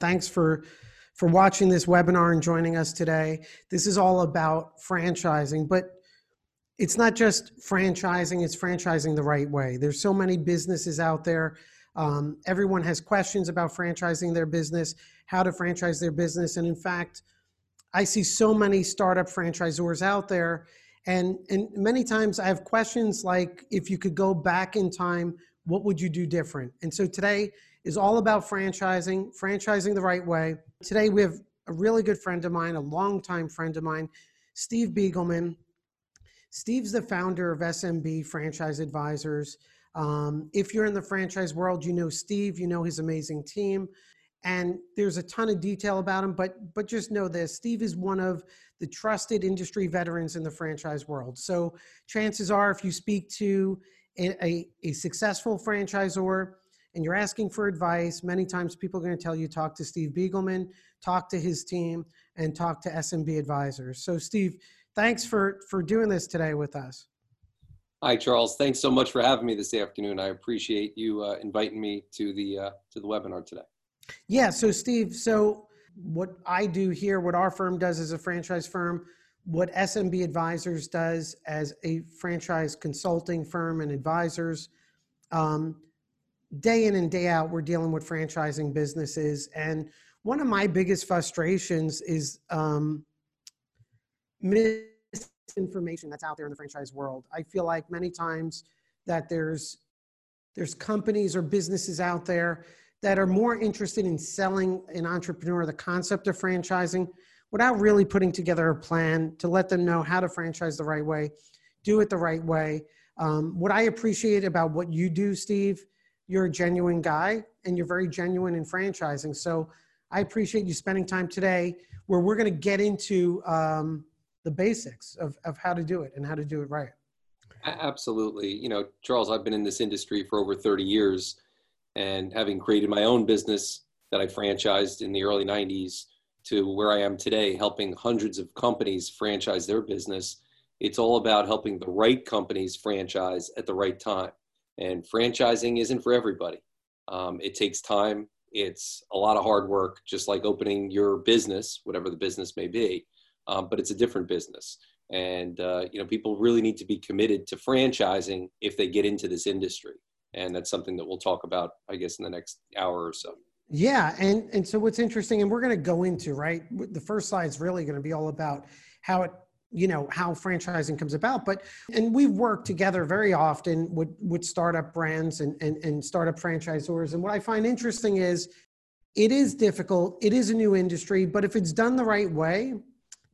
Thanks for for watching this webinar and joining us today. This is all about franchising, but it's not just franchising, it's franchising the right way. There's so many businesses out there. Um, everyone has questions about franchising their business, how to franchise their business. And in fact, I see so many startup franchisors out there. And, and many times I have questions like if you could go back in time, what would you do different? And so today is all about franchising, franchising the right way. Today we have a really good friend of mine, a longtime friend of mine, Steve Beagelman. Steve's the founder of SMB Franchise Advisors. Um, if you're in the franchise world, you know Steve, you know his amazing team, and there's a ton of detail about him. But but just know this: Steve is one of the trusted industry veterans in the franchise world. So chances are, if you speak to a, a, a successful franchisor and you're asking for advice, many times people are going to tell you talk to Steve Beagelman, talk to his team, and talk to SMB advisors. So Steve thanks for for doing this today with us. Hi, Charles. Thanks so much for having me this afternoon. I appreciate you uh, inviting me to the uh, to the webinar today. Yeah. So, Steve. So, what I do here, what our firm does as a franchise firm, what SMB Advisors does as a franchise consulting firm and advisors, um, day in and day out, we're dealing with franchising businesses, and one of my biggest frustrations is um, misinformation that's out there in the franchise world. I feel like many times that there's there's companies or businesses out there that are more interested in selling an entrepreneur the concept of franchising without really putting together a plan to let them know how to franchise the right way, do it the right way. Um, what I appreciate about what you do, Steve, you're a genuine guy and you're very genuine in franchising. So I appreciate you spending time today where we're going to get into um, the basics of, of how to do it and how to do it right. Absolutely. You know, Charles, I've been in this industry for over 30 years and having created my own business that I franchised in the early 90s to where I am today, helping hundreds of companies franchise their business. It's all about helping the right companies franchise at the right time. And franchising isn't for everybody. Um, it takes time. It's a lot of hard work, just like opening your business, whatever the business may be um, but it's a different business. And uh, you know, people really need to be committed to franchising if they get into this industry, and that's something that we'll talk about, I guess, in the next hour or so. Yeah, and and so what's interesting, and we're going to go into right. The first slide is really going to be all about how it you know how franchising comes about but and we've worked together very often with with startup brands and, and and startup franchisors and what i find interesting is it is difficult it is a new industry but if it's done the right way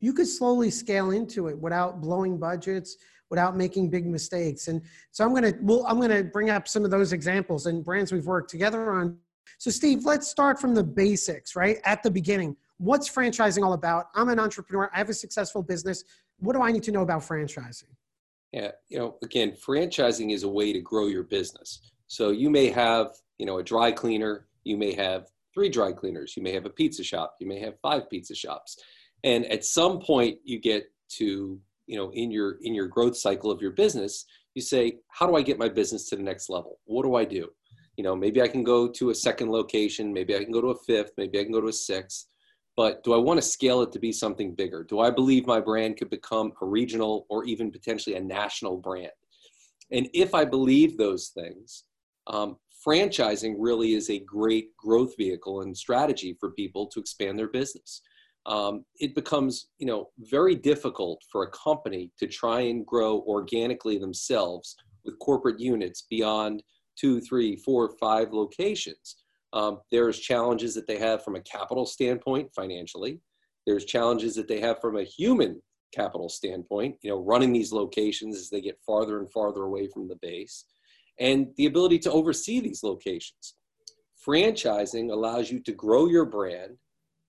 you could slowly scale into it without blowing budgets without making big mistakes and so i'm going to well i'm going to bring up some of those examples and brands we've worked together on. So steve let's start from the basics right at the beginning. What's franchising all about? I'm an entrepreneur i have a successful business what do i need to know about franchising? Yeah you know again franchising is a way to grow your business. So you may have you know a dry cleaner you may have three dry cleaners you may have a pizza shop you may have five pizza shops. And at some point you get to you know in your in your growth cycle of your business you say how do i get my business to the next level? What do i do? You know maybe i can go to a second location maybe i can go to a fifth maybe i can go to a sixth but do i want to scale it to be something bigger? Do i believe my brand could become a regional or even potentially a national brand? And if i believe those things um, franchising really is a great growth vehicle and strategy for people to expand their business. Um, it becomes you know very difficult for a company to try and grow organically themselves with corporate units beyond two three four five locations um, there's challenges that they have from a capital standpoint financially. There's challenges that they have from a human capital standpoint you know running these locations as they get farther and farther away from the base. And the ability to oversee these locations. Franchising allows you to grow your brand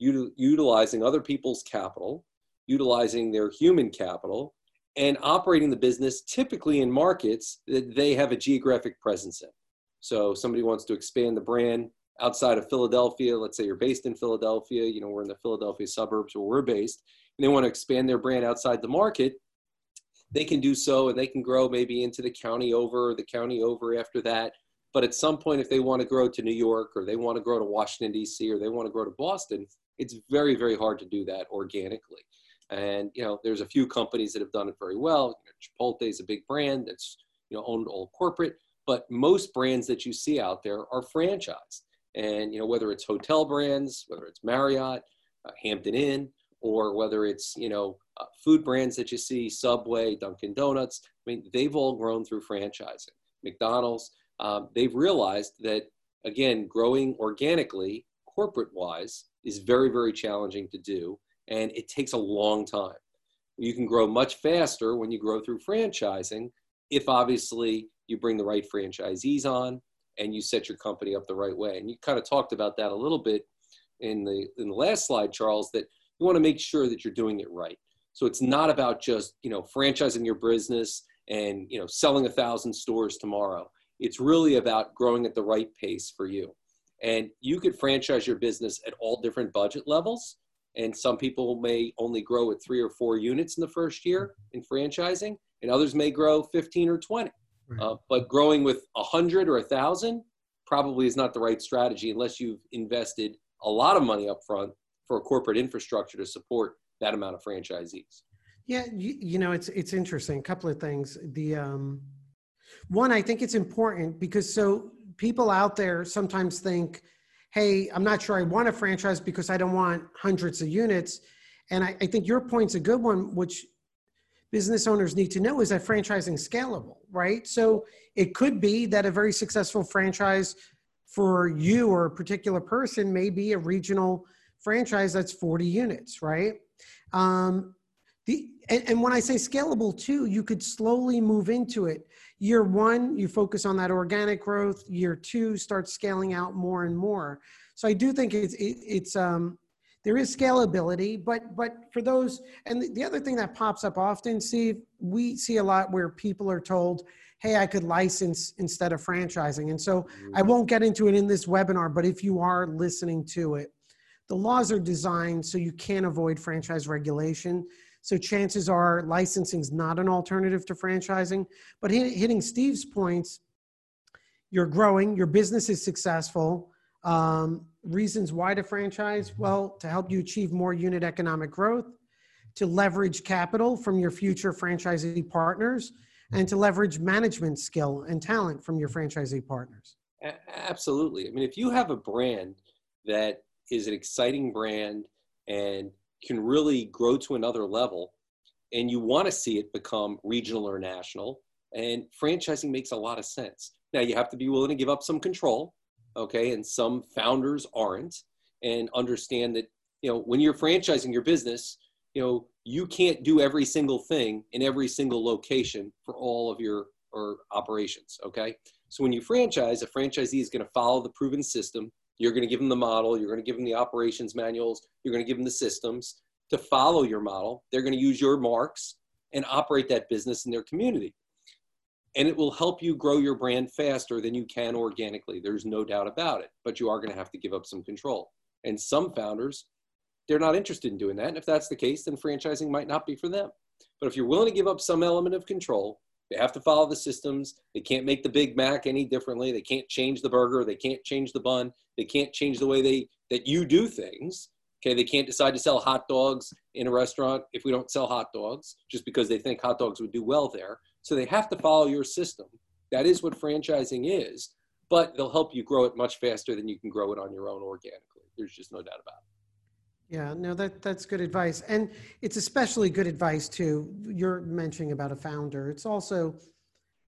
util- utilizing other people's capital, utilizing their human capital, and operating the business typically in markets that they have a geographic presence in. So somebody wants to expand the brand outside of Philadelphia. Let's say you're based in Philadelphia, you know, we're in the Philadelphia suburbs where we're based, and they want to expand their brand outside the market. They can do so and they can grow maybe into the county over, or the county over after that. But at some point, if they want to grow to New York or they want to grow to Washington, D.C., or they want to grow to Boston, it's very, very hard to do that organically. And, you know, there's a few companies that have done it very well. Chipotle is a big brand that's, you know, owned all corporate, but most brands that you see out there are franchised. And, you know, whether it's hotel brands, whether it's Marriott, uh, Hampton Inn, or whether it's, you know, uh, food brands that you see, Subway, Dunkin' Donuts, I mean, they've all grown through franchising. McDonald's, um, they've realized that, again, growing organically, corporate wise, is very, very challenging to do. And it takes a long time. You can grow much faster when you grow through franchising, if obviously you bring the right franchisees on and you set your company up the right way. And you kind of talked about that a little bit in the in the last slide, Charles, that you want to make sure that you're doing it right. So it's not about just you know franchising your business and you know selling a thousand stores tomorrow. It's really about growing at the right pace for you. And you could franchise your business at all different budget levels. And some people may only grow at three or four units in the first year in franchising, and others may grow 15 or 20. Right. Uh, but growing with a 100 or a 1,000 probably is not the right strategy unless you've invested a lot of money up front for a corporate infrastructure to support that amount of franchisees. Yeah, you, you know, it's it's interesting. A couple of things. The um, one, I think it's important because so people out there sometimes think, "Hey, I'm not sure I want a franchise because I don't want hundreds of units." And I, I think your point's a good one, which business owners need to know is that franchising scalable, right? So it could be that a very successful franchise for you or a particular person may be a regional franchise that's 40 units, right? Um, the, and, and when I say scalable too, you could slowly move into it. Year one, you focus on that organic growth. Year two, start scaling out more and more. So I do think it's it, it's um, there is scalability, but but for those and the, the other thing that pops up often, Steve, we see a lot where people are told, "Hey, I could license instead of franchising," and so I mm-hmm. won't get into it in this webinar. But if you are listening to it, the laws are designed so you can't avoid franchise regulation. So chances are licensing is not an alternative to franchising. But hitting Steve's points, you're growing, your business is successful. Um, reasons why to franchise? Mm-hmm. Well, to help you achieve more unit economic growth, to leverage capital from your future franchisee partners, mm-hmm. and to leverage management skill and talent from your franchisee partners. Absolutely. I mean, if you have a brand that is an exciting brand and can really grow to another level and you want to see it become regional or national and franchising makes a lot of sense now you have to be willing to give up some control okay and some founders aren't and understand that you know when you're franchising your business you know you can't do every single thing in every single location for all of your or operations okay so when you franchise a franchisee is going to follow the proven system you're going to give them the model. You're going to give them the operations manuals. You're going to give them the systems to follow your model. They're going to use your marks and operate that business in their community. And it will help you grow your brand faster than you can organically. There's no doubt about it. But you are going to have to give up some control. And some founders, they're not interested in doing that. And if that's the case, then franchising might not be for them. But if you're willing to give up some element of control, they have to follow the systems. They can't make the Big Mac any differently. They can't change the burger. They can't change the bun. They can't change the way they that you do things. Okay, they can't decide to sell hot dogs in a restaurant if we don't sell hot dogs just because they think hot dogs would do well there. So they have to follow your system. That is what franchising is, but they'll help you grow it much faster than you can grow it on your own organically. There's just no doubt about it. Yeah, no, that that's good advice, and it's especially good advice too. You're mentioning about a founder. It's also,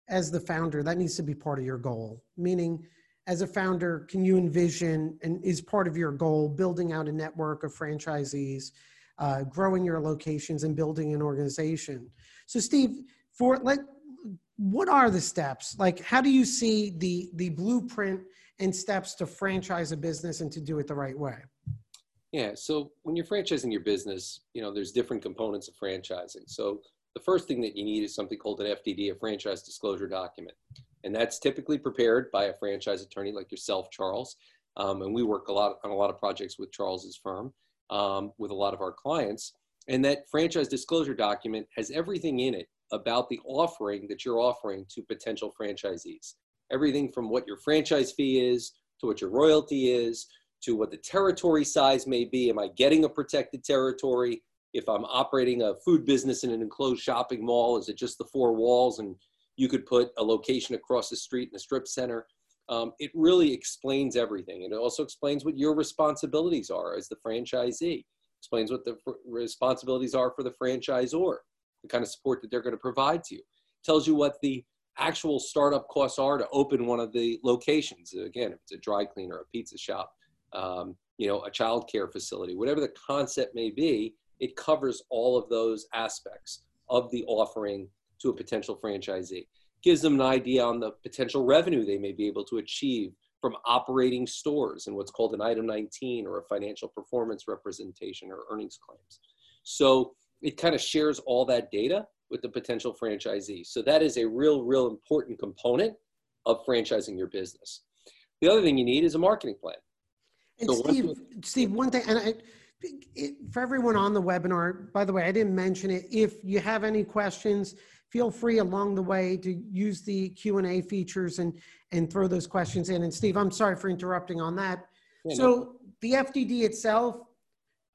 as the founder, that needs to be part of your goal. Meaning, as a founder, can you envision and is part of your goal building out a network of franchisees, uh, growing your locations, and building an organization? So, Steve, for like, what are the steps? Like, how do you see the the blueprint and steps to franchise a business and to do it the right way? Yeah. So when you're franchising your business, you know, there's different components of franchising. So the first thing that you need is something called an FDD, a franchise disclosure document. And that's typically prepared by a franchise attorney like yourself, Charles. Um, and we work a lot on a lot of projects with Charles's firm, um, with a lot of our clients. And that franchise disclosure document has everything in it about the offering that you're offering to potential franchisees. everything from what your franchise fee is to what your royalty is to what the territory size may be. Am I getting a protected territory? If I'm operating a food business in an enclosed shopping mall, is it just the four walls and you could put a location across the street in a strip center? Um, it really explains everything. And it also explains what your responsibilities are as the franchisee, explains what the responsibilities are for the franchisor, the kind of support that they're going to provide to you, tells you what the actual startup costs are to open one of the locations. Again, if it's a dry cleaner, a pizza shop, um, you know, a child care facility, whatever the concept may be, it covers all of those aspects of the offering to a potential franchisee. Gives them an idea on the potential revenue they may be able to achieve from operating stores and what's called an item 19 or a financial performance representation or earnings claims. So it kind of shares all that data with the potential franchisee. So that is a real, real important component of franchising your business. The other thing you need is a marketing plan. And so Steve, one Steve, one thing, and I, it, for everyone on the webinar, by the way, I didn't mention it. If you have any questions, feel free along the way to use the Q&A features and, and throw those questions in. And Steve, I'm sorry for interrupting on that. Yeah, so no. the FDD itself,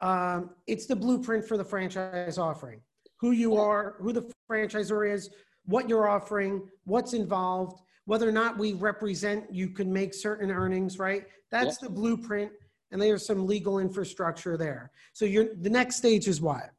um, it's the blueprint for the franchise offering. Who you are, who the franchisor is, what you're offering, what's involved, whether or not we represent you can make certain earnings, right? That's the blueprint, and there's some legal infrastructure there. So you're the next stage is what?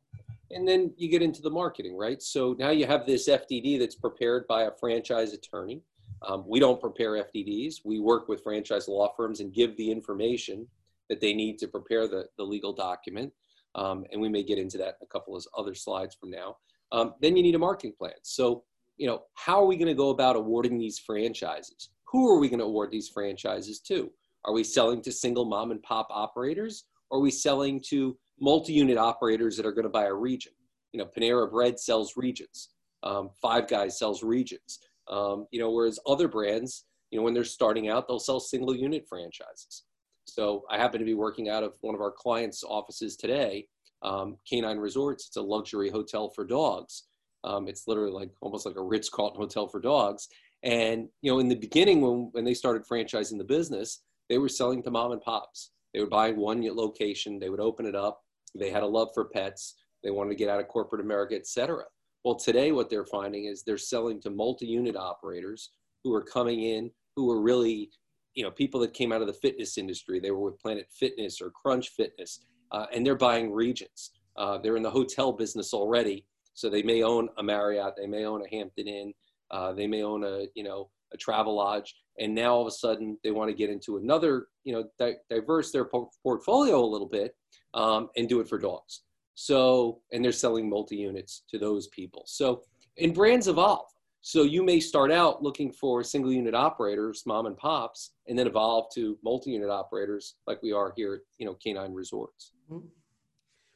And then you get into the marketing, right? So now you have this FDD that's prepared by a franchise attorney. Um, we don't prepare FDDs. We work with franchise law firms and give the information that they need to prepare the, the legal document. Um, and we may get into that in a couple of other slides from now. Um, then you need a marketing plan. So, you know, how are we going to go about awarding these franchises? Who are we going to award these franchises to? Are we selling to single mom and pop operators? Or are we selling to multi-unit operators that are going to buy a region? You know, Panera Bread sells regions. Um, Five Guys sells regions. Um, you know, whereas other brands, you know, when they're starting out, they'll sell single unit franchises. So I happen to be working out of one of our clients' offices today, um, K9 Resorts. It's a luxury hotel for dogs. Um, it's literally like almost like a Ritz Carlton hotel for dogs. And you know, in the beginning, when when they started franchising the business, they were selling to mom and pops. They would buy one location, they would open it up. They had a love for pets. They wanted to get out of corporate America, etc. Well, today what they're finding is they're selling to multi-unit operators who are coming in, who are really, you know, people that came out of the fitness industry. They were with Planet Fitness or Crunch Fitness, uh, and they're buying regions. Uh, they're in the hotel business already, so they may own a Marriott, they may own a Hampton Inn, uh, they may own a, you know, a travel lodge, and now all of a sudden they want to get into another, you know, di- diverse their po- portfolio a little bit um, and do it for dogs. So, and they're selling multi units to those people. So, and brands evolve. So you may start out looking for single unit operators, mom and pops, and then evolve to multi unit operators like we are here at, you know, K9 Resorts. Mm-hmm.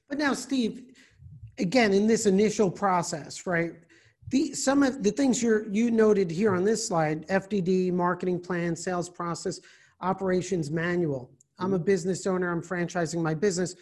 But now, Steve, again, in this initial process, right? The, some of the things you you noted here on this slide, FDD, marketing plan, sales process, operations manual. I'm a business owner, I'm franchising my business.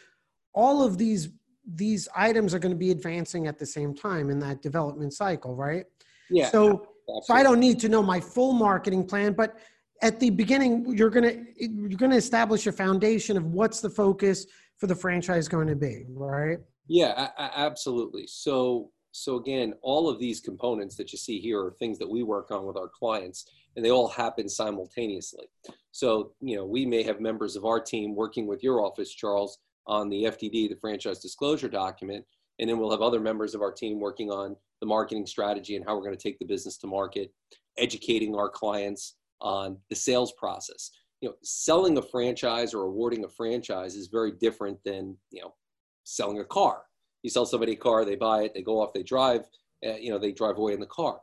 All of these, these items are going to be advancing at the same time in that development cycle, right? Yeah. So, so I don't need to know my full marketing plan, but at the beginning, you're going to, you're to establish a foundation of what's the focus for the franchise going to be, right? Yeah, absolutely. So so again, all of these components that you see here are things that we work on with our clients and they all happen simultaneously. So, you know, we may have members of our team working with your office, Charles, on the FDD, the franchise disclosure document, and then we'll have other members of our team working on the marketing strategy and how we're going to take the business to market, educating our clients on the sales process. You know, selling a franchise or awarding a franchise is very different than, you know, selling a car you sell somebody a car, they buy it, they go off, they drive, uh, you know, they drive away in the car.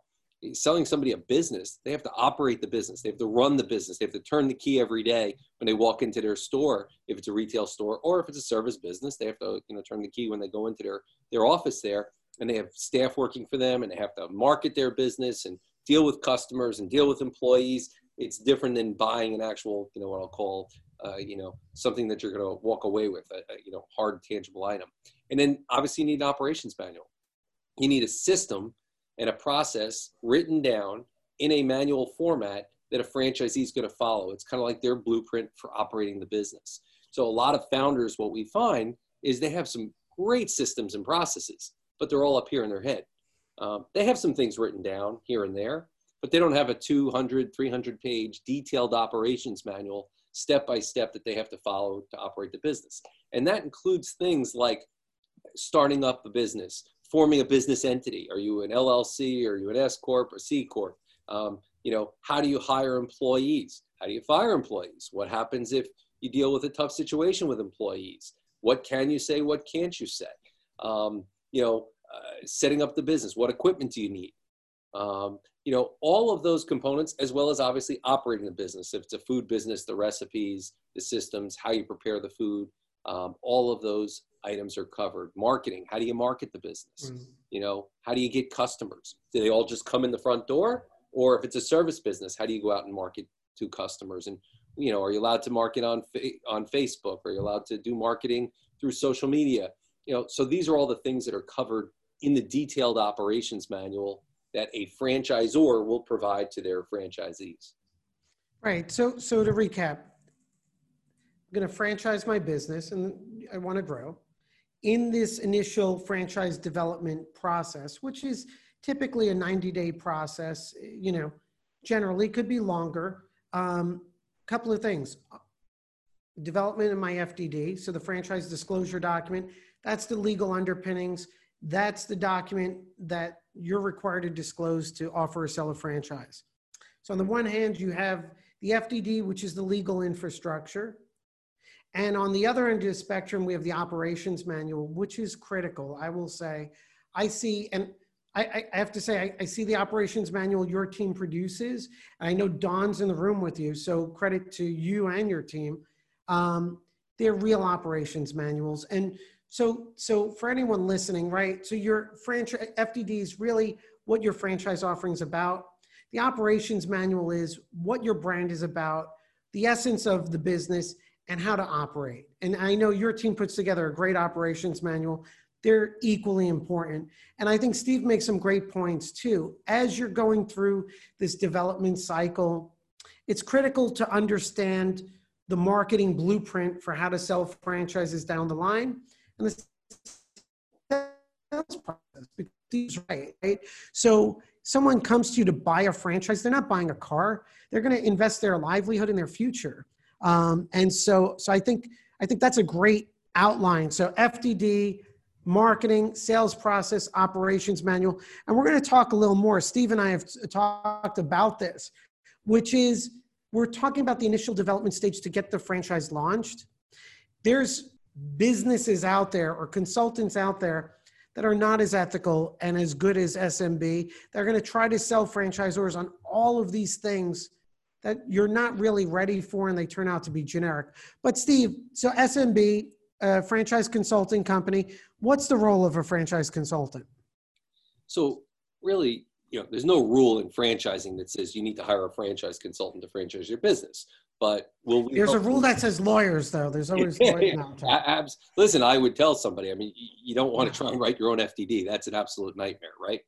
Selling somebody a business, they have to operate the business. They have to run the business. They have to turn the key every day when they walk into their store, if it's a retail store, or if it's a service business, they have to, you know, turn the key when they go into their, their office there. And they have staff working for them and they have to market their business and deal with customers and deal with employees. It's different than buying an actual, you know, what I'll call, uh, you know, something that you're going to walk away with, a, a, you know, hard, tangible item. And then obviously you need an operations manual. You need a system and a process written down in a manual format that a franchisee is going to follow. It's kind of like their blueprint for operating the business. So a lot of founders, what we find is they have some great systems and processes, but they're all up here in their head. Um, they have some things written down here and there, but they don't have a 200, 300 page detailed operations manual step by step that they have to follow to operate the business. And that includes things like starting up a business, forming a business entity. Are you an LLC? Are you an S Corp or C Corp? Um, you know, how do you hire employees? How do you fire employees? What happens if you deal with a tough situation with employees? What can you say? What can't you say? Um, you know, uh, setting up the business. What equipment do you need? Um, you know, all of those components, as well as obviously operating the business. If it's a food business, the recipes, the systems, how you prepare the food, um, all of those items are covered. Marketing, how do you market the business? Mm. You know, how do you get customers? Do they all just come in the front door? Or if it's a service business, how do you go out and market to customers? And, you know, are you allowed to market on, on Facebook? Are you allowed to do marketing through social media? You know, so these are all the things that are covered in the detailed operations manual that a franchisor will provide to their franchisees. Right. So, so to recap, I'm going to franchise my business and I want to grow. In this initial franchise development process, which is typically a 90 day process, you know, generally could be longer. A um, couple of things development of my FDD, so the franchise disclosure document, that's the legal underpinnings. That's the document that you're required to disclose to offer or sell a franchise. So on the one hand, you have the FDD, which is the legal infrastructure. And on the other end of the spectrum, we have the operations manual, which is critical. I will say, I see, and I, I have to say, I, I, see the operations manual your team produces. I know Don's in the room with you, so credit to you and your team. Um, they're real operations manuals. And so, so for anyone listening, right? So your franchise FDD is really what your franchise offering is about. The operations manual is what your brand is about, the essence of the business, and how to operate. And I know your team puts together a great operations manual. They're equally important. And I think Steve makes some great points too. As you're going through this development cycle, it's critical to understand the marketing blueprint for how to sell franchises down the line the sales process he's right, right? So someone comes to you to buy a franchise, they're not buying a car. They're going to invest their livelihood in their future. Um, and so, so I think, I think that's a great outline. So FDD, marketing, sales process, operations manual. And we're going to talk a little more. Steve and I have talked about this, which is we're talking about the initial development stage to get the franchise launched. There's businesses out there or consultants out there that are not as ethical and as good as SMB. They're going to try to sell franchisors on all of these things that you're not really ready for and they turn out to be generic. But Steve, so SMB, a uh, franchise consulting company, what's the role of a franchise consultant? So really, you know, there's no rule in franchising that says you need to hire a franchise consultant to franchise your business. But will we There's a rule that says lawyers, though. There's always Abs- Listen, I would tell somebody. I mean, you don't want to try and write your own FDD. That's an absolute nightmare, right?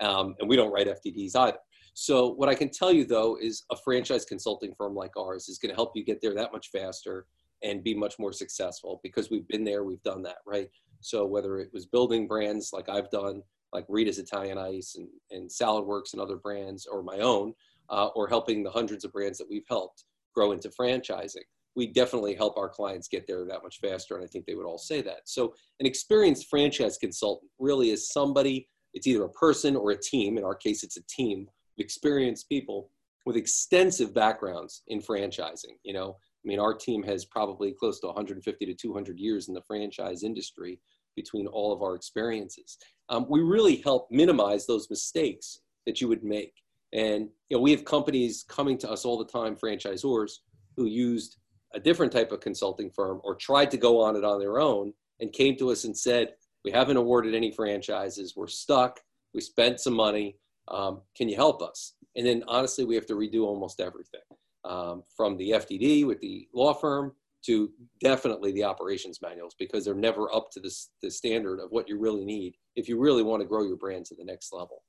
Um, and we don't write FDDs either. So what I can tell you though is a franchise consulting firm like ours is going to help you get there that much faster and be much more successful because we've been there, we've done that, right? So whether it was building brands like I've done, like Rita's Italian Ice and, and Saladworks and other brands, or my own, uh, or helping the hundreds of brands that we've helped grow into franchising. We definitely help our clients get there that much faster, and I think they would all say that. So, an experienced franchise consultant really is somebody, it's either a person or a team. In our case, it's a team of experienced people with extensive backgrounds in franchising. You know, I mean, our team has probably close to 150 to 200 years in the franchise industry between all of our experiences. Um, we really help minimize those mistakes that you would make and you know, we have companies coming to us all the time, franchisors, who used a different type of consulting firm or tried to go on it on their own and came to us and said, "We haven't awarded any franchises. We're stuck. We spent some money. Um, can you help us?" And then honestly, we have to redo almost everything, um, from the FDD with the law firm to definitely the operations manuals because they're never up to this, the standard of what you really need if you really want to grow your brand to the next level.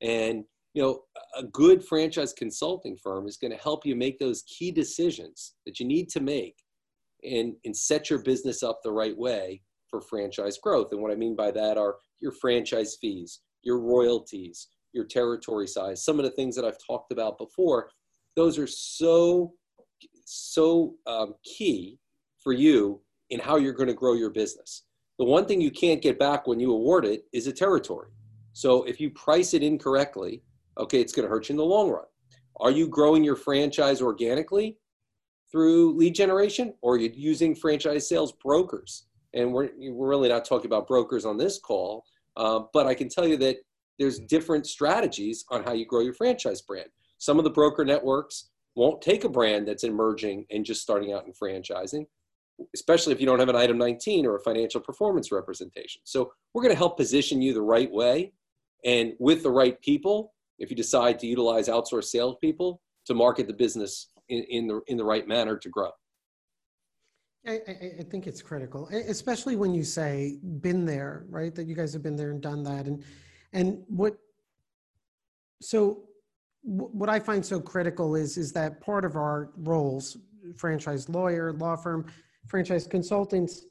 And you know, a good franchise consulting firm is going to help you make those key decisions that you need to make and, and set your business up the right way for franchise growth. And what I mean by that are your franchise fees, your royalties, your territory size, some of the things that I've talked about before. Those are so, so um, key for you in how you're going to grow your business. The one thing you can't get back when you award it is a territory. So if you price it incorrectly, okay, it's going to hurt you in the long run. Are you growing your franchise organically through lead generation or are you using franchise sales brokers? And we're, we're really not talking about brokers on this call, uh, but I can tell you that there's different strategies on how you grow your franchise brand. Some of the broker networks won't take a brand that's emerging and just starting out in franchising especially if you don't have an item 19 or a financial performance representation. So we're going to help position you the right way and with the right people. If you decide to utilize outsourced salespeople to market the business in, in the in the right manner to grow. I, I, think it's critical, especially when you say been there, right? That you guys have been there and done that, and and what. So, what I find so critical is is that part of our roles, franchise lawyer, law firm, franchise consultants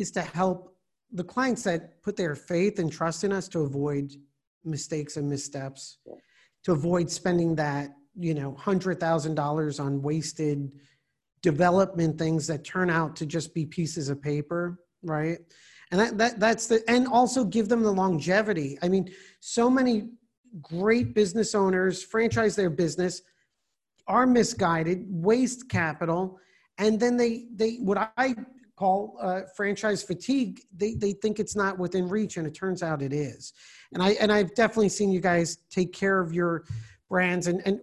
is to help the clients that put their faith and trust in us to avoid mistakes and missteps, to avoid spending that, you know, $100,000 on wasted development things that turn out to just be pieces of paper, right? And that, that that's the and also give them the longevity. I mean, so many great business owners franchise their business are misguided, waste capital, and then they they what I call uh, franchise fatigue. They they think it's not within reach, and it turns out it is. And I and I've definitely seen you guys take care of your brands, and and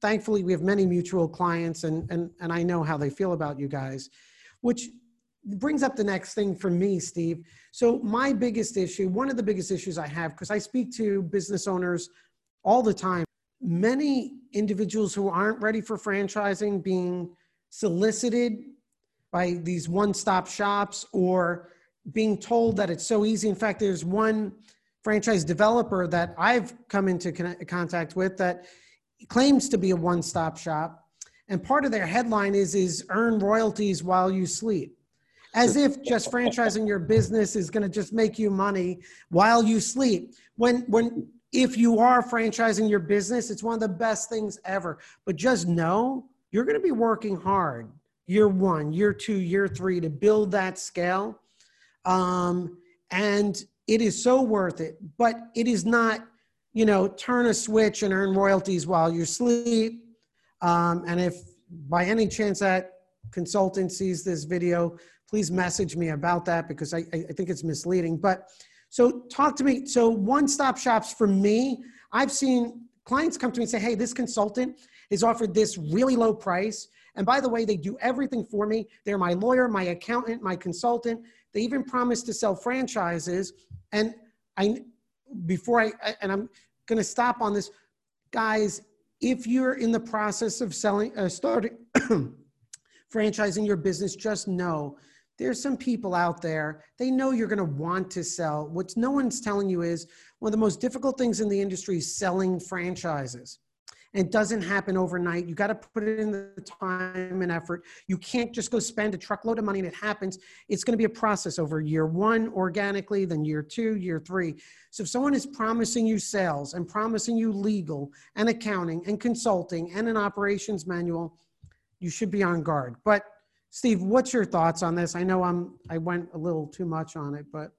thankfully we have many mutual clients, and and and I know how they feel about you guys, which brings up the next thing for me, Steve. So my biggest issue, one of the biggest issues I have, because I speak to business owners all the time, many individuals who aren't ready for franchising being solicited by these one stop shops or being told that it's so easy. In fact, there's one franchise developer that I've come into contact with that claims to be a one stop shop. And part of their headline is, is earn royalties while you sleep. As if just franchising your business is going to just make you money while you sleep. When, when, if you are franchising your business, it's one of the best things ever. But just know you're going to be working hard year one, year two, year three to build that scale. Um, and it is so worth it, but it is not, you know, turn a switch and earn royalties while you sleep. Um, and if by any chance that consultant sees this video, please message me about that because I, I think it's misleading. But so talk to me. So one stop shops for me, I've seen clients come to me and say, hey, this consultant is offered this really low price. And by the way, they do everything for me. They're my lawyer, my accountant, my consultant. They even promise to sell franchises. And I, before I, and I'm going to stop on this, guys. If you're in the process of selling, uh, starting, franchising your business, just know there's some people out there. They know you're going to want to sell. What no one's telling you is one of the most difficult things in the industry is selling franchises and it doesn't happen overnight. You got to put in the time and effort. You can't just go spend a truckload of money and it happens. It's going to be a process over year one organically, then year two, year three. So if someone is promising you sales and promising you legal and accounting and consulting and an operations manual, you should be on guard. But Steve, what's your thoughts on this? I know I'm I went a little too much on it, but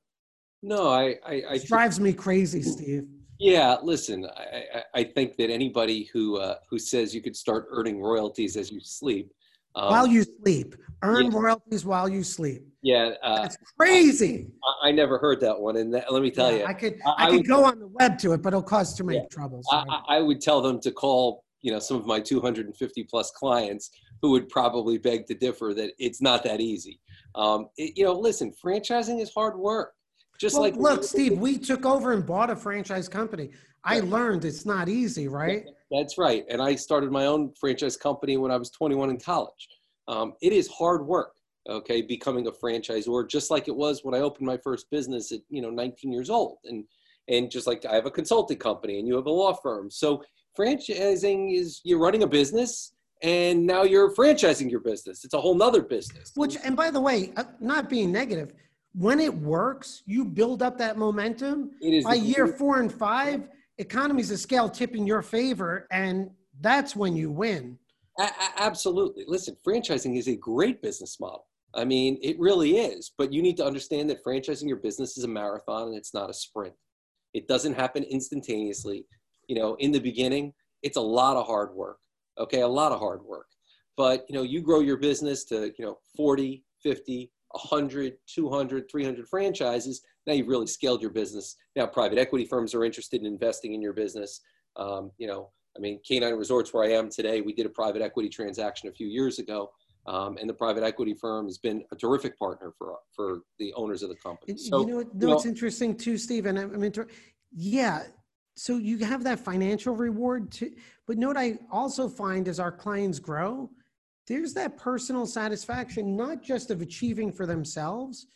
no, I I, I drives me crazy, Steve. Yeah, listen, I, I think that anybody who uh, who says you could start earning royalties as you sleep, um, while you sleep, earn yeah. royalties while you sleep. Yeah, uh, that's crazy. I, I, never heard that one, and that, let me tell yeah, you, I could I, I could would, go on the web to it, but it'll cause too many yeah, trouble. So. I, I would tell them to call, you know, some of my 250 plus clients who would probably beg to differ that it's not that easy. Um, it, you know, listen, franchising is hard work. Just well, like look, Steve, we took over and bought a franchise company. I learned it's not easy, right? That's right. And I started my own franchise company when I was 21 in college. Um, it is hard work, okay, becoming a franchisor, just like it was when I opened my first business at you know 19 years old. And And just like I have a consulting company and you have a law firm. So franchising is you're running a business and now you're franchising your business. It's a whole nother business. Which, and by the way, uh, not being negative, when it works, you build up that momentum. It is By year four and five, economies of scale tip in your favor, and that's when you win. A- absolutely. Listen, franchising is a great business model. I mean, it really is. But you need to understand that franchising your business is a marathon and it's not a sprint. It doesn't happen instantaneously. You know, in the beginning, it's a lot of hard work. Okay, a lot of hard work. But, you know, you grow your business to, you know, 40, 50, 100, 200, 300 franchises. Now you've really scaled your business. Now private equity firms are interested in investing in your business. Um, you know, I mean, K9 Resorts, where I am today, we did a private equity transaction a few years ago. Um, and the private equity firm has been a terrific partner for for the owners of the company. So, you know, no, you know, it's interesting too, Steve. And I, I mean, yeah. So you have that financial reward too. But note, I also find as our clients grow, there's that personal satisfaction, not just of achieving for themselves,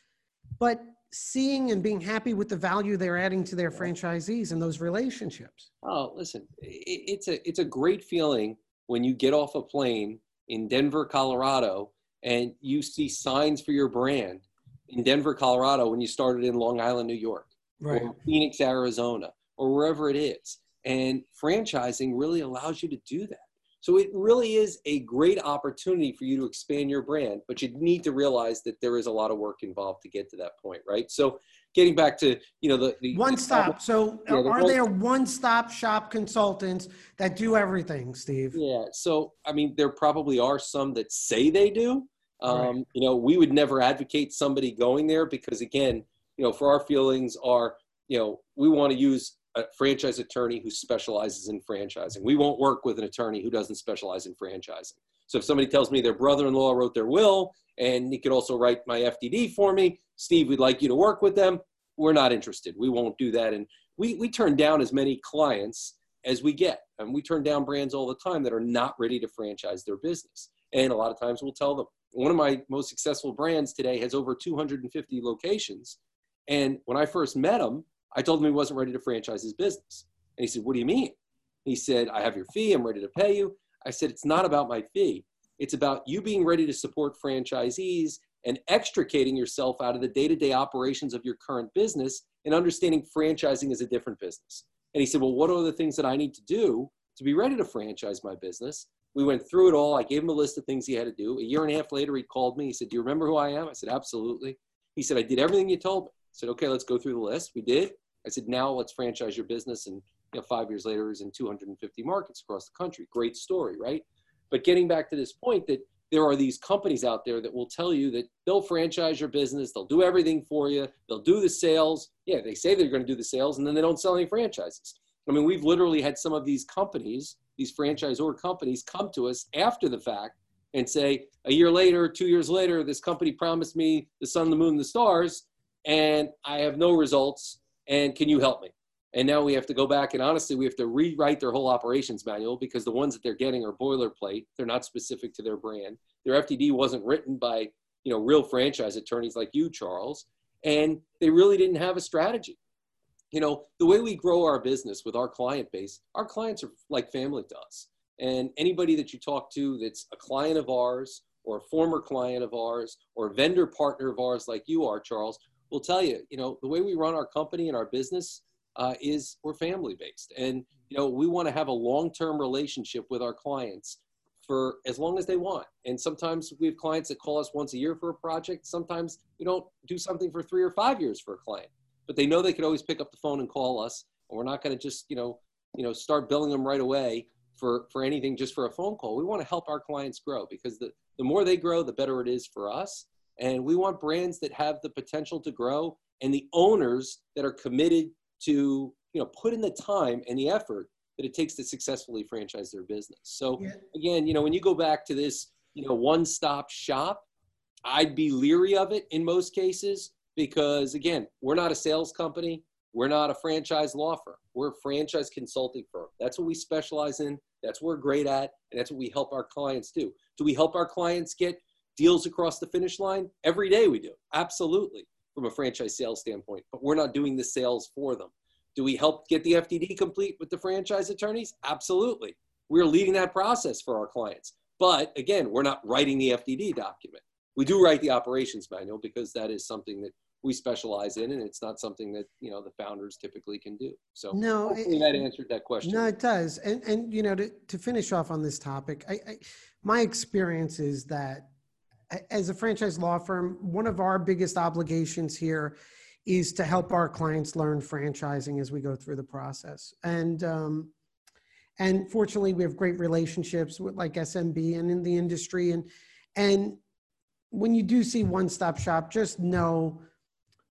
but seeing and being happy with the value they're adding to their franchisees and those relationships. Oh, listen, it's a it's a great feeling when you get off a plane in Denver, Colorado, and you see signs for your brand in Denver, Colorado, when you started in Long Island, New York, right. or Phoenix, Arizona, or wherever it is. And franchising really allows you to do that. So it really is a great opportunity for you to expand your brand, but you need to realize that there is a lot of work involved to get to that point, right? So getting back to, you know, the, the one stop. So yeah, the are one, there one-stop shop consultants that do everything, Steve? Yeah. So, I mean, there probably are some that say they do. Um, right. You know, we would never advocate somebody going there because again, you know, for our feelings are, you know, we want to use a franchise attorney who specializes in franchising. We won't work with an attorney who doesn't specialize in franchising. So if somebody tells me their brother-in-law wrote their will and he could also write my FDD for me, Steve, we'd like you to work with them. We're not interested. We won't do that. And we, we turn down as many clients as we get. And we turn down brands all the time that are not ready to franchise their business. And a lot of times we'll tell them. One of my most successful brands today has over 250 locations. And when I first met him, I told him he wasn't ready to franchise his business. And he said, What do you mean? He said, I have your fee. I'm ready to pay you. I said, It's not about my fee. It's about you being ready to support franchisees and extricating yourself out of the day to day operations of your current business and understanding franchising is a different business. And he said, Well, what are the things that I need to do to be ready to franchise my business? We went through it all. I gave him a list of things he had to do. A year and a half later, he called me. He said, Do you remember who I am? I said, Absolutely. He said, I did everything you told me said, okay, let's go through the list. We did. I said, now let's franchise your business. And you know, five years later, is in 250 markets across the country. Great story, right? But getting back to this point that there are these companies out there that will tell you that they'll franchise your business, they'll do everything for you, they'll do the sales. Yeah, they say they're going to do the sales, and then they don't sell any franchises. I mean, we've literally had some of these companies, these franchisor companies, come to us after the fact and say, a year later, two years later, this company promised me the sun, the moon, the stars, and I have no results. And can you help me? And now we have to go back and honestly, we have to rewrite their whole operations manual because the ones that they're getting are boilerplate. They're not specific to their brand. Their FDD wasn't written by you know real franchise attorneys like you, Charles, and they really didn't have a strategy. You know, the way we grow our business with our client base, our clients are like family to us. And anybody that you talk to that's a client of ours or a former client of ours or a vendor partner of ours like you are, Charles, will tell you, you know, the way we run our company and our business uh, is we're family based. And, you know, we want to have a long term relationship with our clients for as long as they want. And sometimes we have clients that call us once a year for a project. Sometimes we don't do something for three or five years for a client, but they know they could always pick up the phone and call us. And we're not going to just, you know, you know, start billing them right away for, for anything just for a phone call. We want to help our clients grow because the, the more they grow, the better it is for us. And we want brands that have the potential to grow and the owners that are committed to, you know, put in the time and the effort that it takes to successfully franchise their business. So yeah. again, you know, when you go back to this, you know, one-stop shop, I'd be leery of it in most cases because again, we're not a sales company. We're not a franchise law firm. We're a franchise consulting firm. That's what we specialize in. That's what we're great at. And that's what we help our clients do. Do we help our clients get deals across the finish line? Every day we do, absolutely, from a franchise sales standpoint, but we're not doing the sales for them. Do we help get the FDD complete with the franchise attorneys? Absolutely. We're leading that process for our clients. But again, we're not writing the FDD document. We do write the operations manual because that is something that we specialize in, and it's not something that you know the founders typically can do. So no, hopefully that answered that question. No, it does. And and you know to to finish off on this topic, I, I my experience is that as a franchise law firm, one of our biggest obligations here is to help our clients learn franchising as we go through the process. And um, and fortunately, we have great relationships with like SMB and in the industry. And and when you do see one stop shop, just know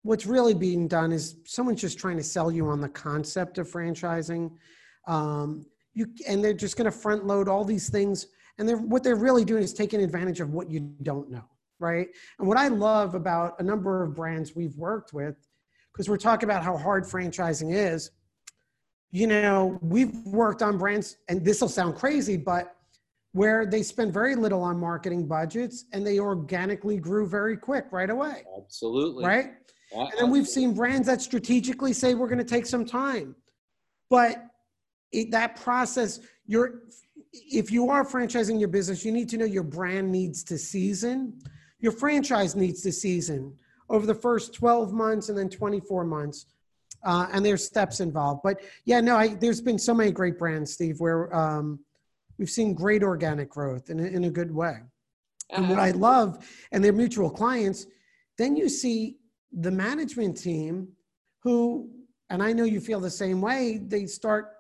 what's really being done is someone's just trying to sell you on the concept of franchising. Um, you and they're just going to front load all these things, and they're what they're really doing is taking advantage of what you don't know, right? And what I love about a number of brands we've worked with because we're talking about how hard franchising is. You know, we've worked on brands, and this will sound crazy, but where they spend very little on marketing budgets and they organically grew very quick right away. Absolutely. Right? And then we've seen brands that strategically say we're going to take some time. But it, that process, you're if you are franchising your business, you need to know your brand needs to season. Your franchise needs to season over the first 12 months and then 24 months. Uh, and there's steps involved. But yeah, no, I, there's been so many great brands, Steve, where um, we've seen great organic growth in in a good way. And what I love, and their mutual clients, then you see the management team who, and I know you feel the same way, they start,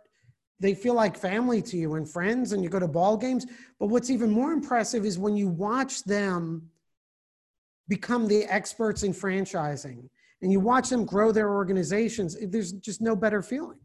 they feel like family to you and friends, and you go to ball games. But what's even more impressive is when you watch them become the experts in franchising and you watch them grow their organizations there's just no better feeling.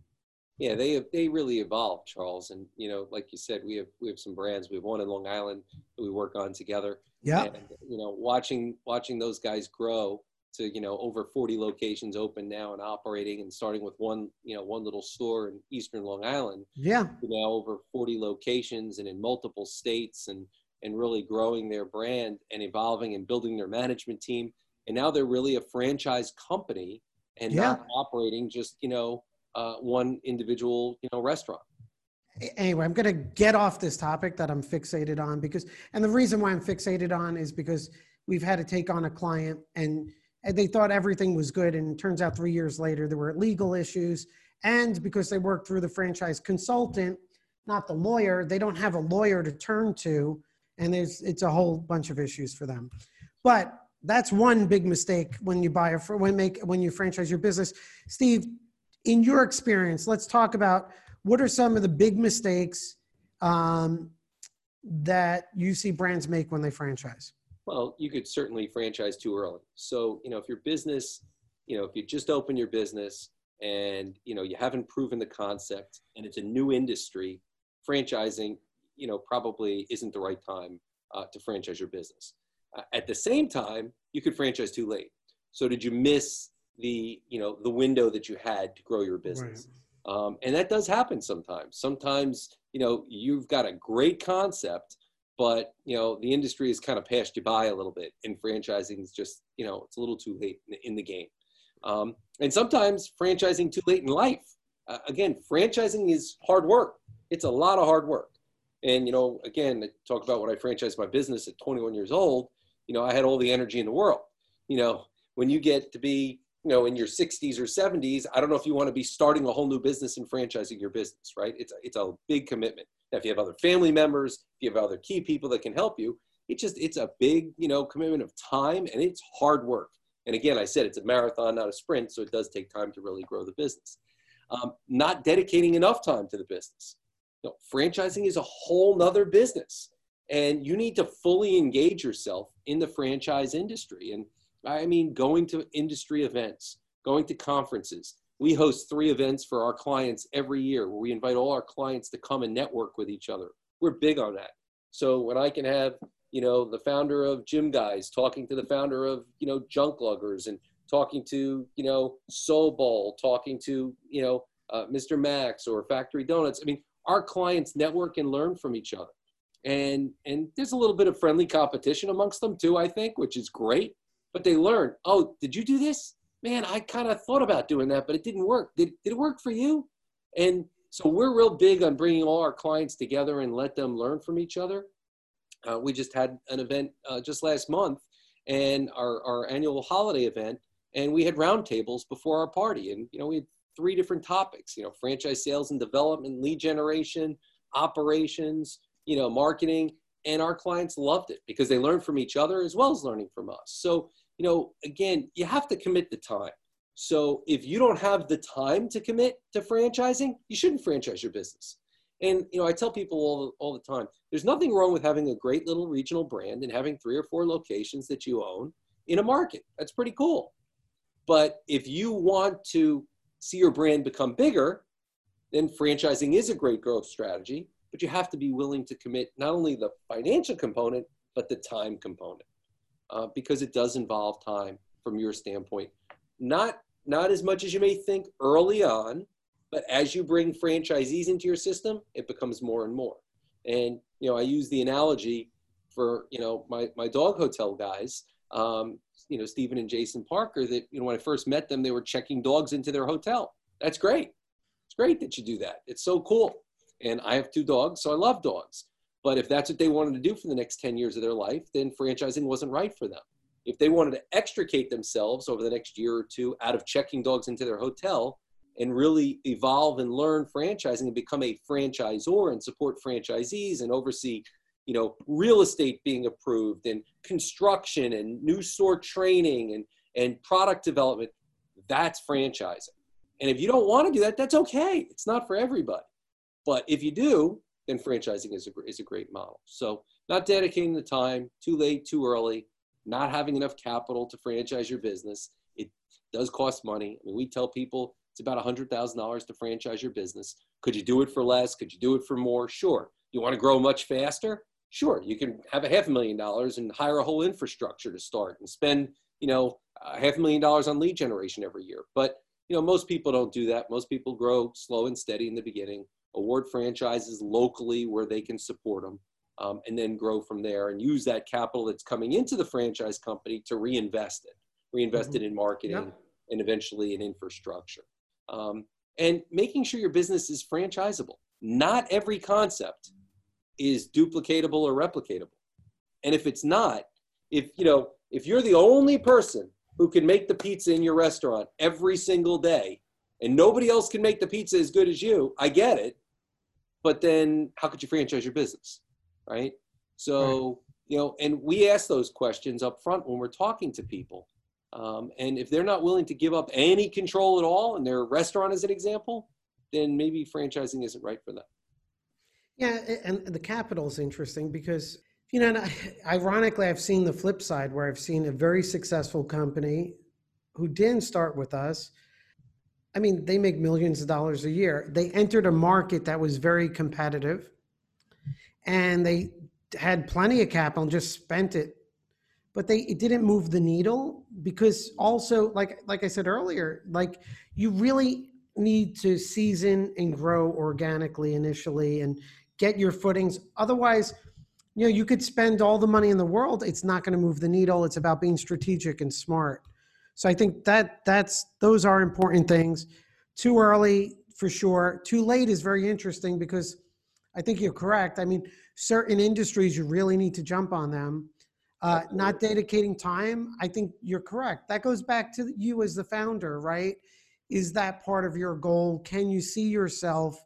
Yeah they they really evolve charles. And you know like you said we have we have some brands. We have one in long island that we work on together. Yeah. You know watching watching those guys grow to you know over 40 locations open now and operating and starting with one you know one little store in eastern long island yeah now over 40 locations and in multiple states and and really growing their brand and evolving and building their management team. And now they're really a franchise company and yeah. not operating just, you know, uh, one individual, you know, restaurant. Anyway, I'm going to get off this topic that I'm fixated on because, and the reason why I'm fixated on is because we've had to take on a client and, and they thought everything was good. And turns out three years later, there were legal issues. And because they worked through the franchise consultant, not the lawyer, they don't have a lawyer to turn to and there's it's a whole bunch of issues for them. But that's one big mistake when you buy a when make when you franchise your business. Steve, in your experience, let's talk about what are some of the big mistakes um, that you see brands make when they franchise. Well, you could certainly franchise too early. So you know if your business, you know if you just open your business and you know you haven't proven the concept and it's a new industry, franchising you know probably isn't the right time uh, to franchise your business. Uh, at the same time, you could franchise too late. So did you miss the you know the window that you had to grow your business? Right. Um, and that does happen sometimes. Sometimes you know you've got a great concept, but you know the industry has kind of passed you by a little bit, and franchising is just you know it's a little too late in, the game. Um, and sometimes franchising too late in life. Uh, again, franchising is hard work. It's a lot of hard work. And, you know, again, I talk about when I franchised my business at 21 years old, you know, I had all the energy in the world. You know, when you get to be, you know, in your 60s or 70s, I don't know if you want to be starting a whole new business and franchising your business, right? It's it's a big commitment. If you have other family members, if you have other key people that can help you, it just, it's a big, you know, commitment of time and it's hard work. And again, I said it's a marathon, not a sprint. So it does take time to really grow the business. Um, not dedicating enough time to the business. No, franchising is a whole nother business. And you need to fully engage yourself in the franchise industry. And I mean, going to industry events, going to conferences. We host three events for our clients every year where we invite all our clients to come and network with each other. We're big on that. So when I can have, you know, the founder of Gym Guys talking to the founder of, you know, Junk Luggers and talking to, you know, Soul Bowl, talking to, you know, uh, Mr. Max or Factory Donuts. I mean, our clients network and learn from each other. And, and there's a little bit of friendly competition amongst them too, I think, which is great. But they learn, oh, did you do this? Man, I kind of thought about doing that, but it didn't work. Did, did it work for you? And so we're real big on bringing all our clients together and let them learn from each other. Uh, we just had an event uh, just last month and our, our annual holiday event, and we had roundtables before our party. And, you know, we had three different topics, you know, franchise sales and development, lead generation, operations, you know, marketing. And our clients loved it because they learned from each other as well as learning from us. So, you know, again, you have to commit the time. So if you don't have the time to commit to franchising, you shouldn't franchise your business. And you know, I tell people all, all the time, there's nothing wrong with having a great little regional brand and having three or four locations that you own in a market. That's pretty cool. But if you want to see your brand become bigger, then franchising is a great growth strategy, but you have to be willing to commit not only the financial component, but the time component, uh, because it does involve time from your standpoint. Not, not as much as you may think early on, but as you bring franchisees into your system, it becomes more and more. And, you know, I use the analogy for, you know, my, my dog hotel guys, um, you know, Stephen and Jason Parker, that, you know, when I first met them, they were checking dogs into their hotel. That's great. It's great that you do that. It's so cool. And I have two dogs, so I love dogs. But if that's what they wanted to do for the next 10 years of their life, then franchising wasn't right for them. If they wanted to extricate themselves over the next year or two out of checking dogs into their hotel, and really evolve and learn franchising and become a franchisor and support franchisees and oversee you know real estate being approved and construction and new store training and and product development that's franchising. And if you don't want to do that that's okay. It's not for everybody. But if you do then franchising is a, is a great model so not dedicating the time too late too early not having enough capital to franchise your business it does cost money i mean we tell people it's about $100,000 to franchise your business. Could you do it for less? Could you do it for more? Sure. You want to grow much faster? Sure. You can have a half a million dollars and hire a whole infrastructure to start and spend, you know, a half a million dollars on lead generation every year. But, you know, most people don't do that. Most people grow slow and steady in the beginning, award franchises locally where they can support them. Um, and then grow from there and use that capital that's coming into the franchise company to reinvest it, reinvest mm-hmm. it in marketing yep. and eventually in infrastructure um, and making sure your business is franchisable. Not every concept is duplicatable or replicatable. And if it's not, if you know, if you're the only person who can make the pizza in your restaurant every single day and nobody else can make the pizza as good as you, I get it. But then how could you franchise your business? Right? So, right. you know, and we ask those questions up front when we're talking to people. Um, and if they're not willing to give up any control at all and their restaurant, is an example, then maybe franchising isn't right for them. Yeah, and the capital is interesting because, you know, ironically, I've seen the flip side where I've seen a very successful company who didn't start with us. I mean, they make millions of dollars a year. They entered a market that was very competitive and they had plenty of capital and just spent it but they it didn't move the needle because also like like I said earlier, like you really need to season and grow organically initially and get your footings. Otherwise, you know, you could spend all the money in the world, it's not going to move the needle. It's about being strategic and smart. So I think that that's those are important things. Too early for sure. Too late is very interesting because I think you're correct. I mean, certain industries you really need to jump on them uh, not dedicating time, I think you're correct. That goes back to you as the founder, right? Is that part of your goal? Can you see yourself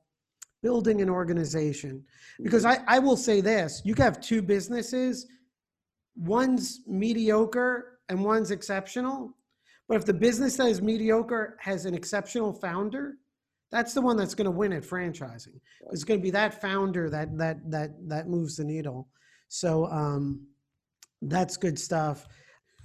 building an organization? Because mm-hmm. I, I will say this you have two businesses, one's mediocre and one's exceptional. But if the business that is mediocre has an exceptional founder, that's the one that's going to win at franchising. It's going to be that founder that that that that moves the needle. So um, that's good stuff.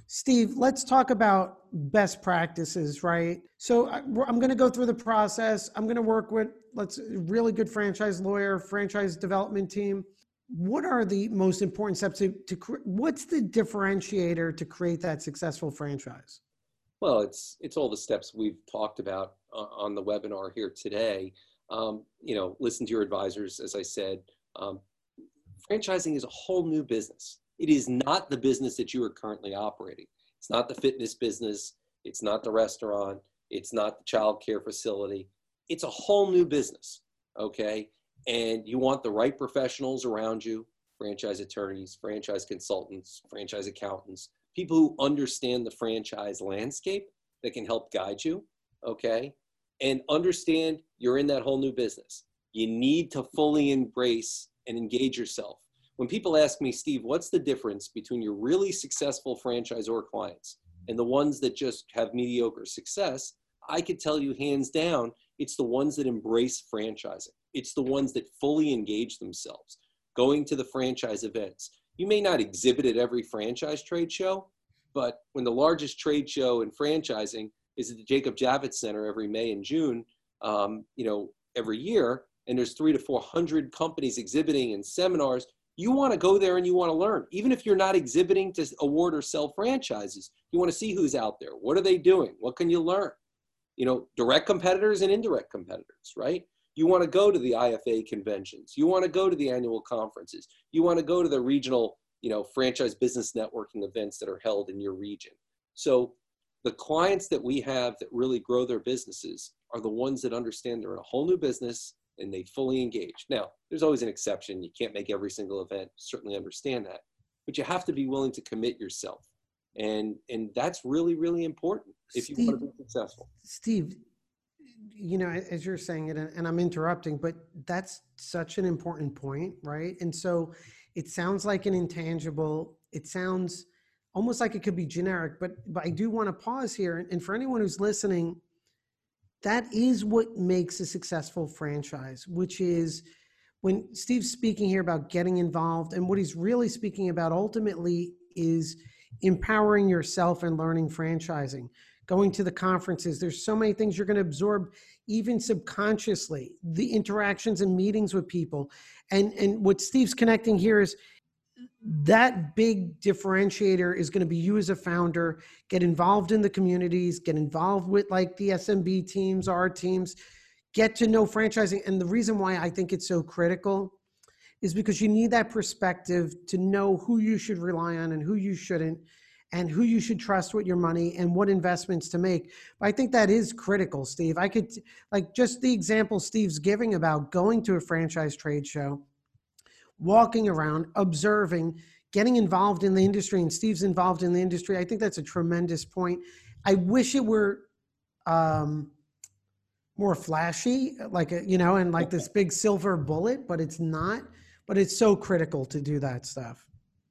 Steve, let's talk about best practices, right? So I, am going to go through the process. I'm going to work with let's really good franchise lawyer, franchise development team. What are the most important steps to, to what's the differentiator to create that successful franchise? Well, it's it's all the steps we've talked about uh, on the webinar here today. Um, you know, listen to your advisors, as I said. Um, franchising is a whole new business. It is not the business that you are currently operating. It's not the fitness business. It's not the restaurant. It's not the child care facility. It's a whole new business. Okay. And you want the right professionals around you franchise attorneys, franchise consultants, franchise accountants, people who understand the franchise landscape that can help guide you. Okay. And understand you're in that whole new business. You need to fully embrace and engage yourself. When people ask me, Steve, what's the difference between your really successful franchisor clients and the ones that just have mediocre success? I could tell you hands down, it's the ones that embrace franchising. It's the ones that fully engage themselves, going to the franchise events. You may not exhibit at every franchise trade show, but when the largest trade show in franchising is at the Jacob Javits Center every May and June, um, you know, every year, and there's three to 400 companies exhibiting and seminars, you want to go there and you want to learn. Even if you're not exhibiting to award or sell franchises, you want to see who's out there. What are they doing? What can you learn? You know, direct competitors and indirect competitors, right? You want to go to the IFA conventions. You want to go to the annual conferences. You want to go to the regional, you know, franchise business networking events that are held in your region. So the clients that we have that really grow their businesses are the ones that understand they're in a whole new business and they fully engage. Now, there's always an exception. You can't make every single event, certainly understand that. But you have to be willing to commit yourself. And and that's really, really important if Steve, you want to be successful. Steve, you know, as you're saying it, and I'm interrupting, but that's such an important point, right? And so it sounds like an intangible. It sounds almost like it could be generic, but but I do want to pause here. And for anyone who's listening, that is what makes a successful franchise, which is when Steve's speaking here about getting involved, and what he's really speaking about ultimately is empowering yourself and learning franchising going to the conferences. There's so many things you're going to absorb even subconsciously, the interactions and meetings with people. And and what Steve's connecting here is that big differentiator is going to be you as a founder get involved in the communities get involved with like the smb teams our teams get to know franchising and the reason why i think it's so critical is because you need that perspective to know who you should rely on and who you shouldn't and who you should trust with your money and what investments to make. But I think that is critical, Steve. I could like just the example Steve's giving about going to a franchise trade show, walking around, observing, getting involved in the industry, and Steve's involved in the industry. I think that's a tremendous point. I wish it were um, more flashy, like a, you know, and like this big silver bullet, but it's not. But it's so critical to do that stuff.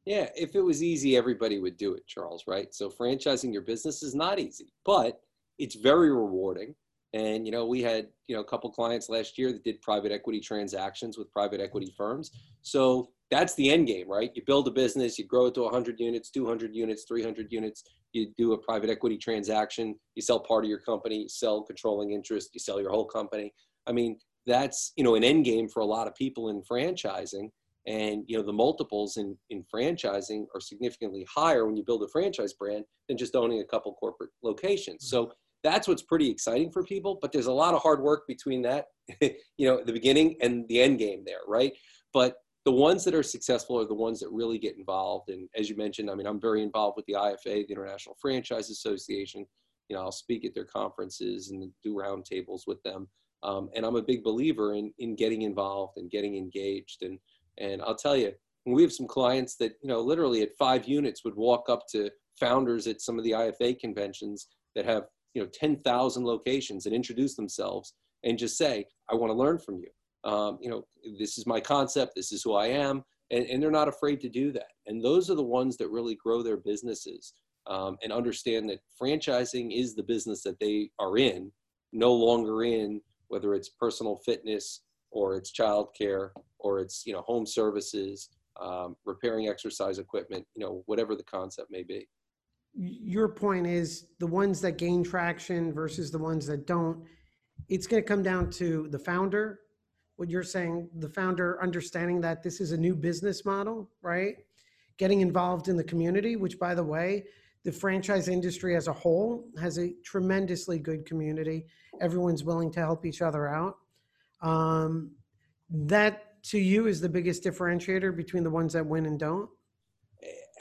Yeah, if it was easy, everybody would do it, Charles, right? So franchising your business is not easy, but it's very rewarding. And you know, we had you know a couple clients last year that did private equity transactions with private equity firms. So that's the end game, right? You build a business, you grow it to 100 units, 200 units, 300 units. You do a private equity transaction, you sell part of your company, you sell controlling interest, you sell your whole company. I mean, that's you know an end game for a lot of people in franchising and you know the multiples in, in franchising are significantly higher when you build a franchise brand than just owning a couple corporate locations. So mm-hmm. that's what's pretty exciting for people but there's a lot of hard work between that you know the beginning and the end game there right? But the ones that are successful are the ones that really get involved. And as you mentioned i mean i'm very involved with the ifa the international franchise association. You know i'll speak at their conferences and do roundtables with them. Um, and i'm a big believer in in getting involved and getting engaged. And and I'll tell you, we have some clients that, you know, literally at five units would walk up to founders at some of the IFA conventions that have, you know, 10,000 locations and introduce themselves and just say, I want to learn from you. Um, you know, this is my concept. This is who I am. And, and they're not afraid to do that. And those are the ones that really grow their businesses um, and understand that franchising is the business that they are in, no longer in, whether it's personal fitness or it's childcare or it's you know home services, um, repairing exercise equipment, you know whatever the concept may be. Your point is the ones that gain traction versus the ones that don't. It's going to come down to the founder. What you're saying, the founder understanding that this is a new business model, right? Getting involved in the community, which by the way, the franchise industry as a whole has a tremendously good community. Everyone's willing to help each other out. Um, that to you is the biggest differentiator between the ones that win and don't?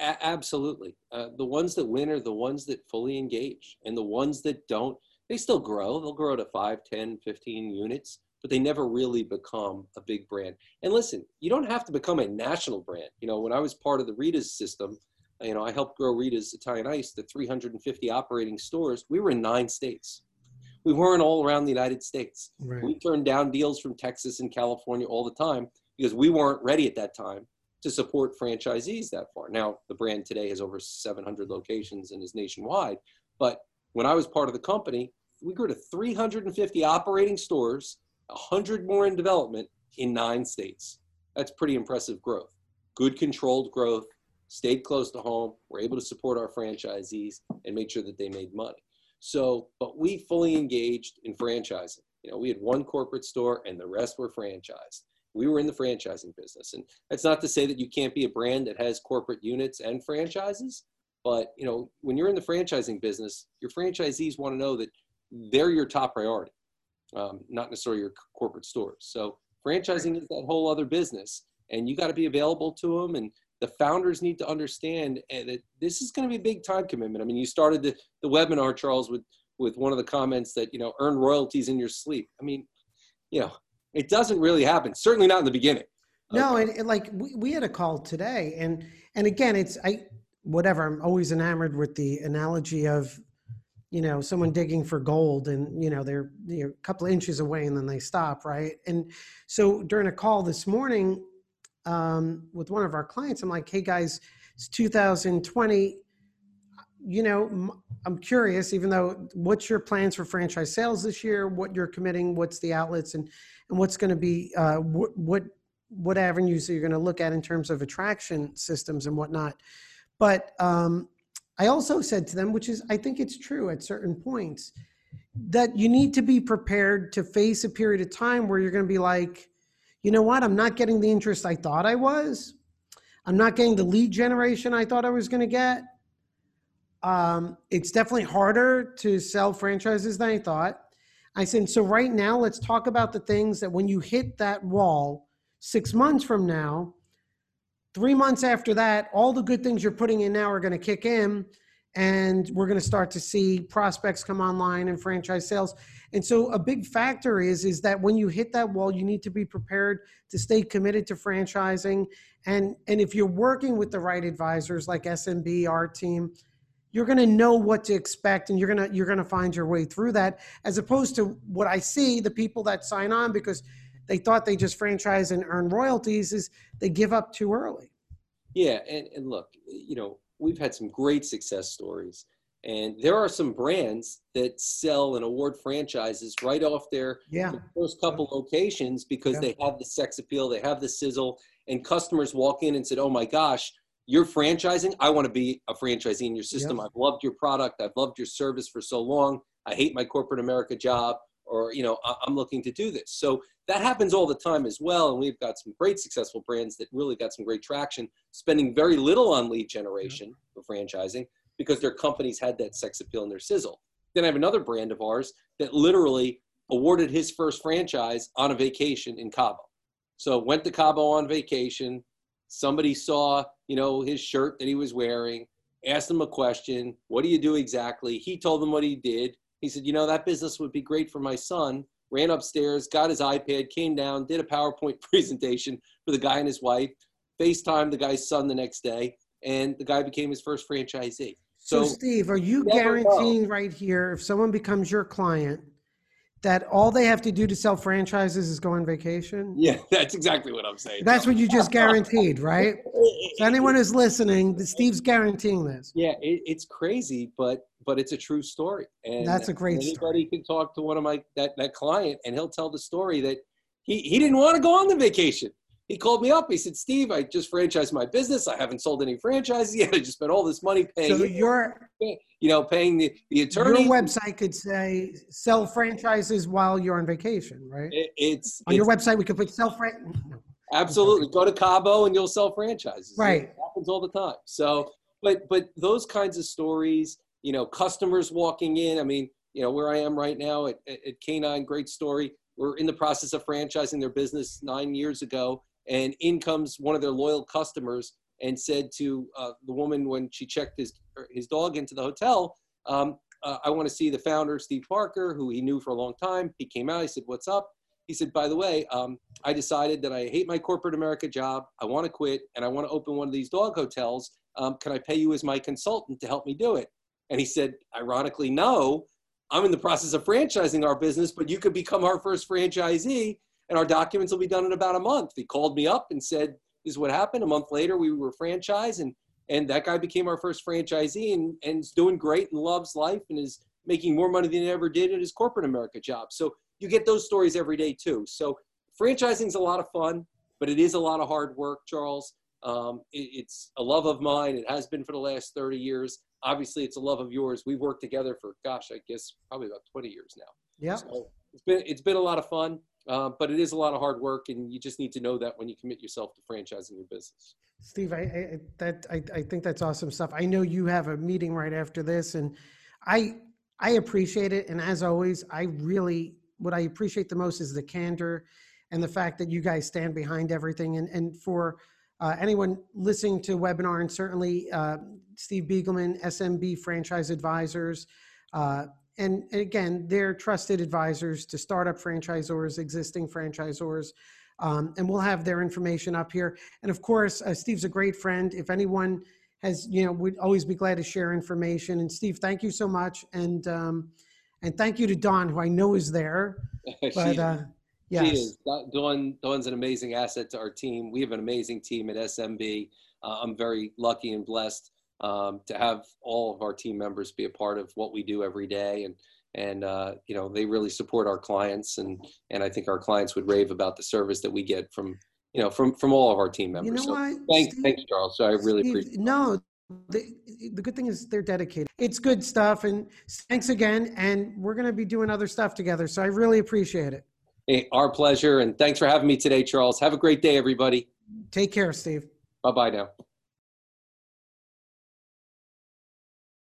A- absolutely. Uh, the ones that win are the ones that fully engage, and the ones that don't, they still grow. They'll grow to 5, 10, 15 units, but they never really become a big brand. And listen, you don't have to become a national brand. You know, when I was part of the Rita's system, you know, I helped grow Rita's Italian Ice to 350 operating stores. We were in nine states. We weren't all around the United States. Right. We turned down deals from Texas and California all the time because we weren't ready at that time to support franchisees that far. Now, the brand today has over 700 locations and is nationwide. But when I was part of the company, we grew to 350 operating stores, 100 more in development in nine states. That's pretty impressive growth. Good controlled growth, stayed close to home, we're able to support our franchisees and make sure that they made money. So, but we fully engaged in franchising. You know, we had one corporate store and the rest were franchised. We were in the franchising business. And that's not to say that you can't be a brand that has corporate units and franchises, but you know, when you're in the franchising business, your franchisees want to know that they're your top priority, um, not necessarily your corporate stores. So franchising is that whole other business, and you got to be available to them. And the founders need to understand eh, that this is going to be a big time commitment. I mean, you started the, the webinar, Charles, with with one of the comments that you know earn royalties in your sleep. I mean, you know, it doesn't really happen. Certainly not in the beginning. No, and, and like we, we had a call today, and and again, it's I whatever. I'm always enamored with the analogy of, you know, someone digging for gold, and you know they're you know, a couple of inches away, and then they stop, right? And so during a call this morning um, with one of our clients, I'm like, hey guys, it's 2020. You know, I'm curious, even though what's your plans for franchise sales this year? What you're committing? What's the outlets and and what's going to be uh, what what what avenues are you going to look at in terms of attraction systems and whatnot? But um, I also said to them, which is I think it's true at certain points, that you need to be prepared to face a period of time where you're going to be like, you know what? I'm not getting the interest I thought I was. I'm not getting the lead generation I thought I was going to get. Um, it's definitely harder to sell franchises than I thought. I said, so right now, let's talk about the things that when you hit that wall six months from now, three months after that, all the good things you're putting in now are going to kick in, and we're going to start to see prospects come online and franchise sales. And so, a big factor is is that when you hit that wall, you need to be prepared to stay committed to franchising. And and if you're working with the right advisors like SMB, our team, you're going to know what to expect and you're going to you're going to find your way through that as opposed to what i see the people that sign on because they thought they just franchise and earn royalties is they give up too early Yeah, and, and look, you know, we've had some great success stories, and there are some brands that sell and award franchises right off their yeah first couple locations because Yeah. they have the sex appeal, they have the sizzle, and customers walk in and said, "Oh my gosh, you're franchising. I want to be a franchisee in your system. I've loved your product. I've loved your service for so long. I hate my corporate America job, or you know, I- I'm looking to do this." So that happens all the time as well, and we've got some great successful brands that really got some great traction, spending very little on lead generation for franchising because their companies had that sex appeal and their sizzle. Then I have another brand of ours that literally awarded his first franchise on a vacation in Cabo. So went to Cabo on vacation. Somebody saw, you know, his shirt that he was wearing, asked him a question, what do you do exactly? He told them what he did. He said, you know, that business would be great for my son. Ran upstairs, got his iPad, came down, did a PowerPoint presentation for the guy and his wife, FaceTime the guy's son the next day, and the guy became his first franchisee. so, So steve are you never know. guaranteeing right here if someone becomes your client that all they have to do to sell franchises is go on vacation yeah, that's exactly what I'm saying. that's what you just guaranteed right so anyone who's listening steve's guaranteeing this Yeah, it, it's crazy, but but it's a true story. And That's a great Anybody can talk to one of my that that client, and he'll tell the story that he he didn't want to go on the vacation. He called me up. He said, "Steve, I just franchised my business. I haven't sold any franchises yet. I just spent all this money paying, so your, you know, paying the the attorney. Your website could say sell franchises while you're on vacation, right? It- it's, on your website, we could put sell fran. absolutely go to Cabo and you'll sell franchises. Right. It happens all the time. So, but but those kinds of stories, you know, customers walking in. I mean, you know, where I am right now at, at, at K9, great story. We're in the process of franchising their business nine years ago, and in comes one of their loyal customers and said to uh, the woman when she checked his his dog into the hotel, um, uh, "I want to see the founder, Steve Parker, who he knew for a long time." He came out. He said, "What's up?" He said, "By the way, um, I decided that I hate my corporate America job. I want to quit, and I want to open one of these dog hotels. Um, can I pay you as my consultant to help me do it?" And he said, ironically, "No." I'm in the process of franchising our business, but you could become our first franchisee and our documents will be done in about a month. He called me up and said, This is what happened. A month later, we were franchised, and, and that guy became our first franchisee and, and is doing great and loves life and is making more money than he ever did at his corporate America job. So you get those stories every day too. So franchising is a lot of fun, but it is a lot of hard work, Charles. Um, it, it's a love of mine. It has been for the last 30 years. Obviously, it's a love of yours. We've worked together for, gosh, I guess probably about 20 years now. Yeah. So it's been it's been a lot of fun. Uh, but it is a lot of hard work, and you just need to know that when you commit yourself to franchising your business. Steve, I, I that I, I think that's awesome stuff. I know you have a meeting right after this, and I I appreciate it. And as always, I really what I appreciate the most is the candor and the fact that you guys stand behind everything. And and for uh, anyone listening to webinar, and certainly uh, Steve Beagelman, SMB Franchise Advisors. Uh, and again, they're trusted advisors to startup franchisors, existing franchisors, um, and we'll have their information up here. And of course, uh, Steve's a great friend. If anyone has, you know, we'd always be glad to share information. And Steve, thank you so much, and um, and thank you to Dawn, who I know is there. But uh, yes. She is. Dawn, Dawn's an amazing asset to our team. We have an amazing team at SMB. Uh, I'm very lucky and blessed um, to have all of our team members be a part of what we do every day and and uh, you know they really support our clients and and I think our clients would rave about the service that we get from you know from from all of our team members. You know so what? Thanks, Steve, thanks, Charles. So I really Steve, appreciate. No, the, the good thing is they're dedicated. It's good stuff, and thanks again. And we're going to be doing other stuff together. So I really appreciate it. Hey, our pleasure, and thanks for having me today, Charles. Have a great day, everybody. Take care, Steve. Bye bye now.